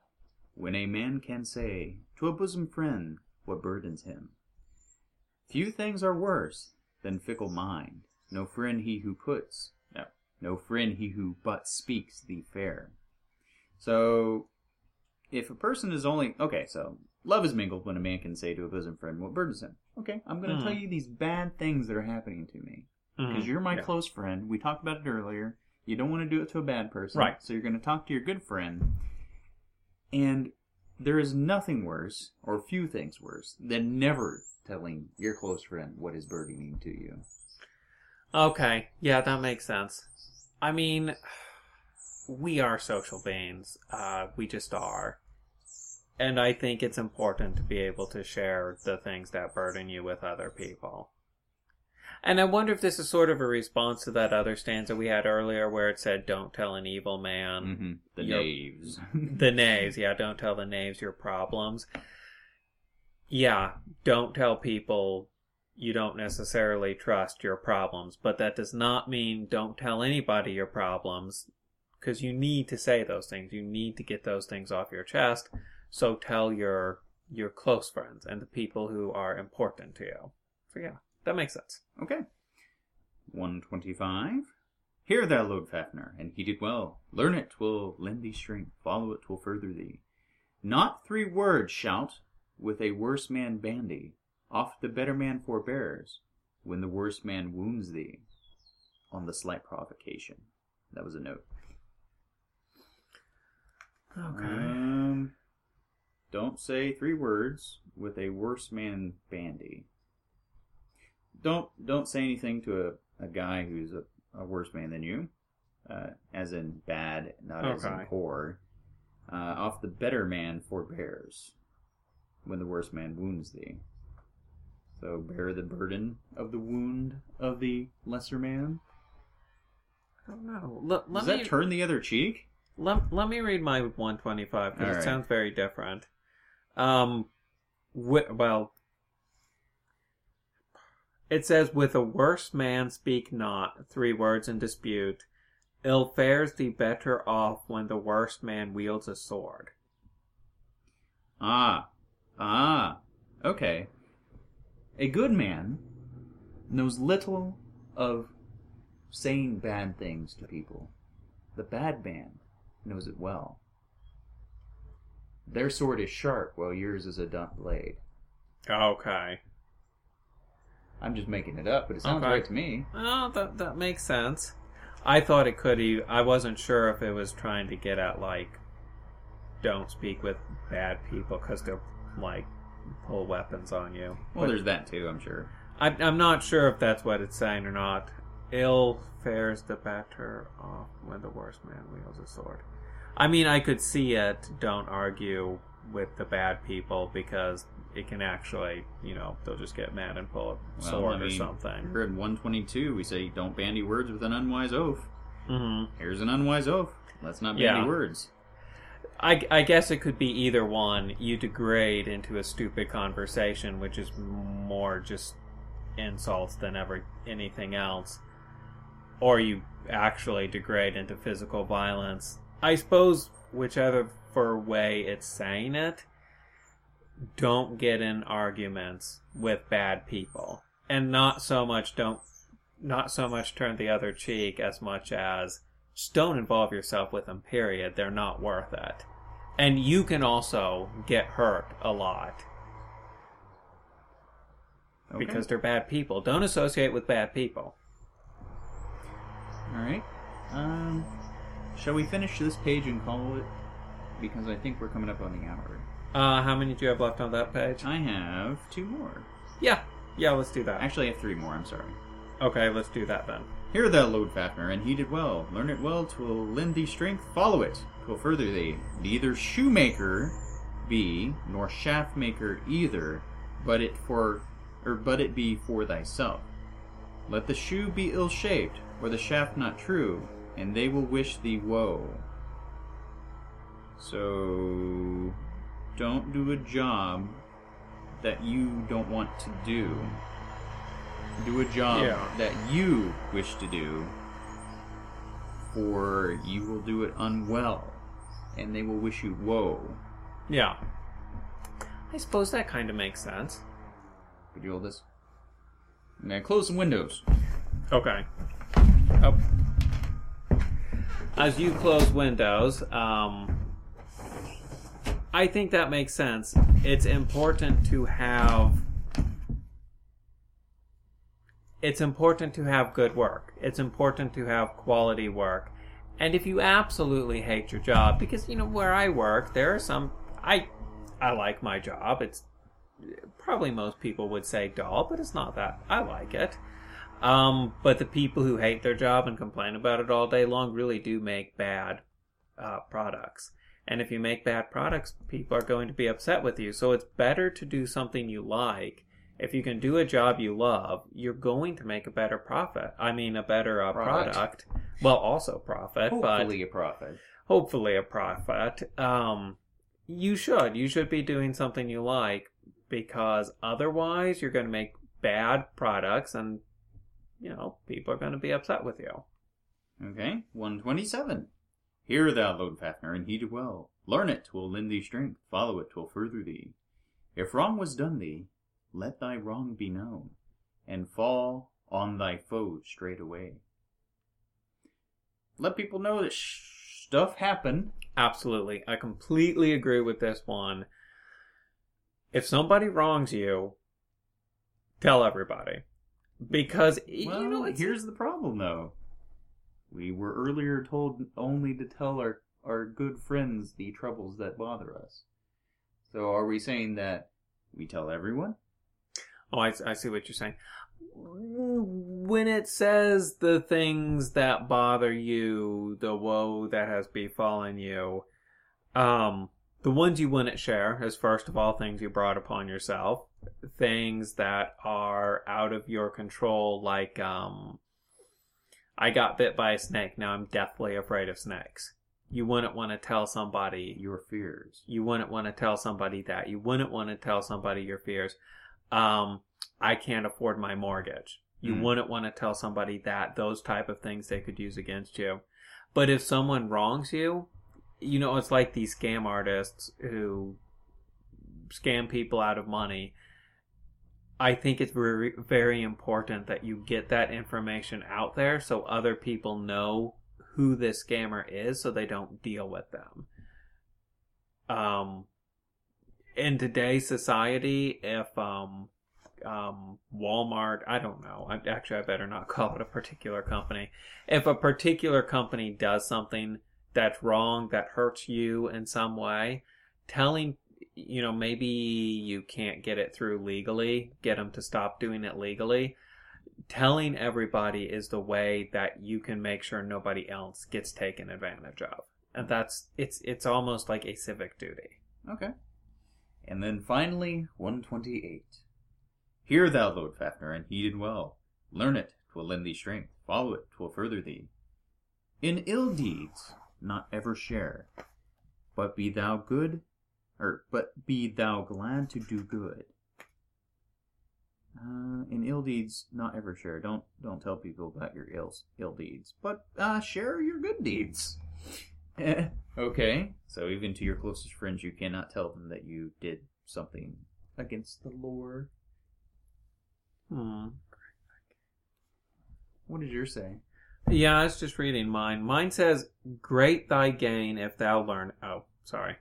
when a man can say to a bosom friend what burdens him. Few things are worse than fickle mind. No friend he who puts, no, no friend he who but speaks thee fair. So, if a person is only okay, so love is mingled when a man can say to a bosom friend what burdens him. Okay, I'm going to Hmm. tell you these bad things that are happening to me because you're my Yeah. close friend. We talked about it earlier. You don't want to do it to a bad person, Right. So you're going to talk to your good friend, and there is nothing worse, or few things worse, than never telling your close friend what is burdening to you. Okay, yeah, that makes sense. I mean, we are social beings. Uh, we just are. And I think it's important to be able to share the things that burden you with other people. And I wonder if this is sort of a response to that other stanza we had earlier where it said, Don't tell an evil man. Mm-hmm. The Yep. knaves. [LAUGHS] The knaves, yeah, don't tell the knaves your problems. Yeah, don't tell people you don't necessarily trust your problems, but that does not mean don't tell anybody your problems. because you need to say those things. You need to get those things off your chest. So tell your your close friends and the people who are important to you. So yeah, that makes sense. Okay. 125. Hear thou, Loddfafnir, and heed it well. Learn it, twill lend thee strength. Follow it, twill further thee. Not three words shout with a worse man bandy. Oft the better man forbears when the worse man wounds thee on the slight provocation. That was a note. Um, don't say three words with a worse man bandy. Don't don't say anything to a, a guy who's a, a worse man than you, uh, as in bad, not as in Okay. poor. Uh, off the better man forbears when the worse man wounds thee. So bear the burden of the wound of the lesser man. I don't know. Let, let Does me that turn the other cheek? let, let me read my 125 because it Alright. sounds very different. Um, wi- well, it says, "With a worse man speak not three words in dispute. Ill fares the better off when the worst man wields a sword." Ah, ah, okay. A good man knows little of saying bad things to people. The bad man knows it well. Their sword is sharp, while yours is a dunt blade. Okay. I'm just making it up, but it sounds Okay. right to me. Oh, that that makes sense. I thought it could. I wasn't sure if it was trying to get at like, don't speak with bad people because they'll like pull weapons on you. Well, But there's that too, I'm sure. I, I'm not sure if that's what it's saying or not. Ill fares the better off when the worst man wields a sword. I mean, I could see it. Don't argue with the bad people because it can actually, you know, they'll just get mad and pull a Well, sword I or mean, something. Here in 122, we say, don't bandy words with an unwise oath. hmm Here's an unwise oath. Let's not bandy Yeah. words. I, I guess it could be either one. You degrade into a stupid conversation, which is more just insults than ever anything else, or you actually degrade into physical violence. I suppose whichever for way it's saying it, don't get in arguments with bad people, and not so much don't not so much turn the other cheek as much as just don't involve yourself with them period they're not worth it and you can also get hurt a lot Okay. because they're bad people don't associate with bad people All right. Um, shall we finish this page and call it? Because I think we're coming up on the hour. Uh how many do you have left on that page I have two more. yeah yeah let's do that Actually, I have three more. I'm sorry. okay let's do that then Hear thou, Loddfafnir, and heed it well. Learn it well, twill lend thee strength. Follow it, twill further thee. Neither shoemaker be, nor shaftmaker either, but it for, or but it be for thyself. Let the shoe be ill shaped, or the shaft not true, and they will wish thee woe. So, don't do a job that you don't want to do. Do a job Yeah. that you wish to do, for you will do it unwell, and they will wish you woe. yeah i suppose that kind of makes sense Could you hold this? I'm gonna close some windows. Okay. Oh. As you close windows, um, I think that makes sense. It's important to have. It's important to have good work. It's important to have quality work. And if you absolutely hate your job, because you know where I work, there are some I I like my job. It's probably most people would say dull, but it's not that. I like it. Um, but the people who hate their job and complain about it all day long really do make bad uh, products. And if you make bad products, people are going to be upset with you. So it's better to do something you like. If you can do a job you love, you're going to make a better profit. I mean, a better uh, Product. product. Well, also profit, Hopefully, a profit. hopefully a profit. Um, you should. You should be doing something you like because otherwise you're going to make bad products and, you know, people are going to be upset with you. Okay, 127. Hear thou, Loddfafnir, and heed well. Learn it, twill lend thee strength. Follow it, twill further thee. If wrong was done thee, let thy wrong be known, and fall on thy foes straightway. Let people know that sh- stuff happened. Absolutely. I completely agree with this one. If somebody wrongs you, tell everybody. Because, Well, you know, here's the problem, though. We were earlier told only to tell our, our good friends the troubles that bother us. So are we saying that we tell everyone? Oh, I, I see what you're saying. When it says the things that bother you, the woe that has befallen you, um, the ones you wouldn't share is first of all things you brought upon yourself. Things that are out of your control, like um, I got bit by a snake. Now I'm deathly afraid of snakes. You wouldn't want to tell somebody Your fears. you wouldn't want to tell somebody that. You wouldn't want to tell somebody your fears. Um, I can't afford my mortgage. You Mm. wouldn't want to tell somebody that. Those type of things they could use against you. But if someone wrongs you, you know, it's like these scam artists who scam people out of money. I think it's very, very important that you get that information out there so other people know who this scammer is so they don't deal with them. Um, in today's society, if um, um, Walmart, I don't know. I, actually, I better not [LAUGHS] call it a particular company. If a particular company does something that's wrong, that hurts you in some way, telling you know maybe you can't get it through legally, get them to stop doing it legally. Telling everybody is the way that you can make sure nobody else gets taken advantage of, and that's it's it's almost like a civic duty. Okay. And then finally, 128. Hear thou, Loddfafnir, and heed it well. Learn it, twill lend thee strength. Follow it, twill further thee. In ill deeds, not ever share, but be thou good, or but be thou glad to do good. Uh, in ill deeds, not ever share. Don't don't tell people about your ill ill deeds, but uh, share your good deeds. [LAUGHS] Okay, so even to your closest friends, you cannot tell them that you did something against the Lord. Hmm. What did yours say? Yeah, I was just reading mine. Mine says, Great thy gain if thou learn. Oh, sorry.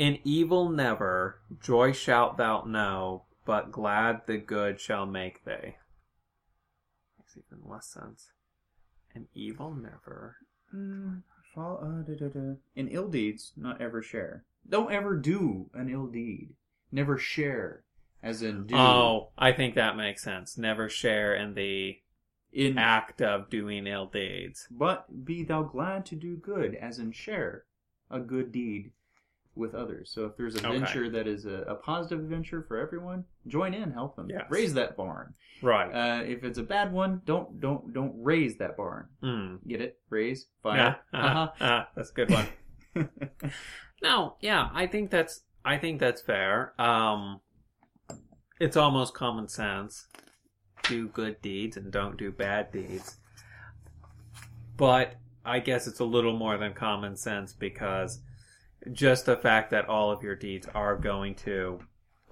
In evil never, joy shalt thou know, but glad the good shall make thee. Makes even less sense. In evil never. Mm, fall, uh, da, da, da. In ill deeds, not ever share. Don't ever do an ill deed. Never share, as in do. Oh, I think that makes sense. Never share in the in act of doing ill deeds. but be thou glad to do good, as in share a good deed with others. So if there's a Okay. venture that is a, a positive venture for everyone, join in, help them, Yes. raise that barn. Right. Uh, if it's a bad one, don't don't don't raise that barn. Hmm. Get it? Raise Yeah. fire. Uh-huh. Uh, that's a good one. Uh-huh. [LAUGHS] No, yeah, I think that's I think that's fair. Um it's almost common sense. Do good deeds and don't do bad deeds. But I guess it's a little more than common sense because just the fact that all of your deeds are going to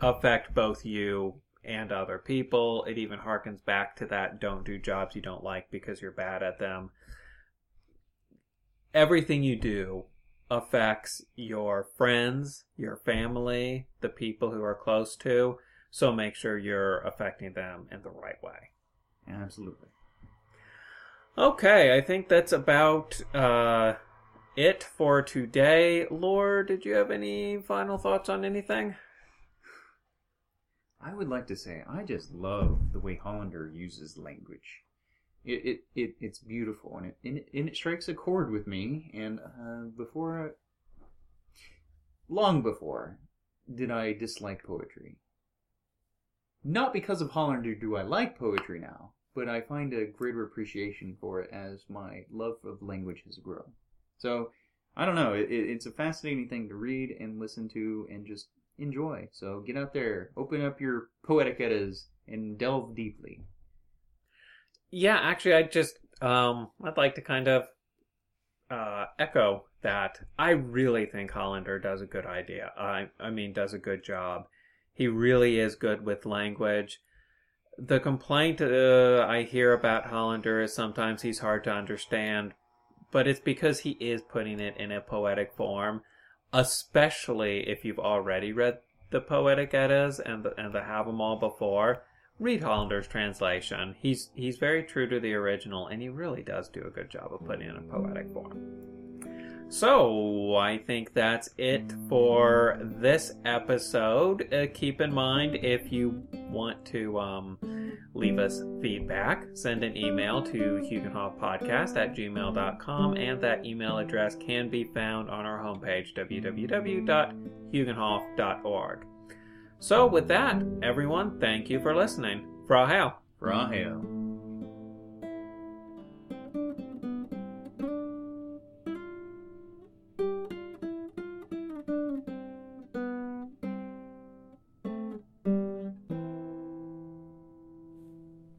affect both you and other people, it even harkens back to that don't do jobs you don't like because you're bad at them. Everything you do affects your friends, your family, the people who are close to. So make sure you're affecting them in the right way. Absolutely. Okay, I think that's about uh, it for today. Lord, did you have any final thoughts on anything? I would like to say I just love the way Hollander uses language. It it, it it's beautiful and it, and it and it strikes a chord with me. And uh, before, long before, did I dislike poetry. Not because of Hollander do I like poetry now, but I find a greater appreciation for it as my love of language has grown. So I don't know. It, it, it's a fascinating thing to read and listen to and just enjoy. So get out there, open up your poetic eddas, and delve deeply. Yeah, actually, I just um, I'd like to kind of uh, echo that. I really think Hollander does a good idea. I, I mean, does a good job. He really is good with language. The complaint uh, I hear about Hollander is sometimes he's hard to understand, but it's because he is putting it in a poetic form, especially if you've already read the Poetic Eddas and the, and the Havamal before. Read Hollander's translation. He's he's very true to the original, and he really does do a good job of putting it in a poetic form. So, I think that's it for this episode. Uh, keep in mind if you want to um, leave us feedback, send an email to HuginhofPodcast at gmail.com, and that email address can be found on our homepage, www.huginhof.org. So, with that, everyone, thank you for listening. Frau Hail. Rahel.